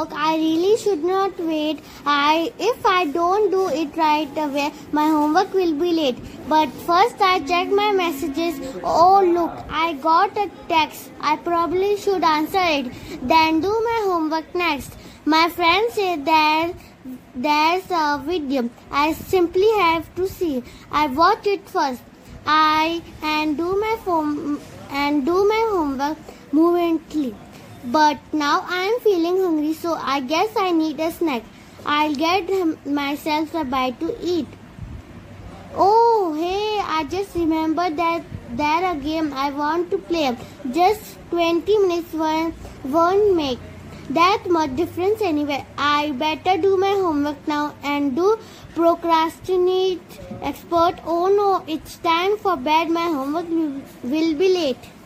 work. I really should not wait. I if I don't do it right away, my homework will be late. But first I check my messages. Oh look, I got a text. I probably should answer it. Then do my homework next. My friend said that there's a video. I simply have to see. I watch it first. I and do my form and do my homework momently. But now I am feeling hungry, so I guess I need a snack. I'll get myself a bite to eat. Oh, hey, I just remembered that there a game I want to play. Just 20 minutes won't, won't make that much difference anyway. I better do my homework now and do procrastinate expert. Oh no, it's time for bed. My homework will be late.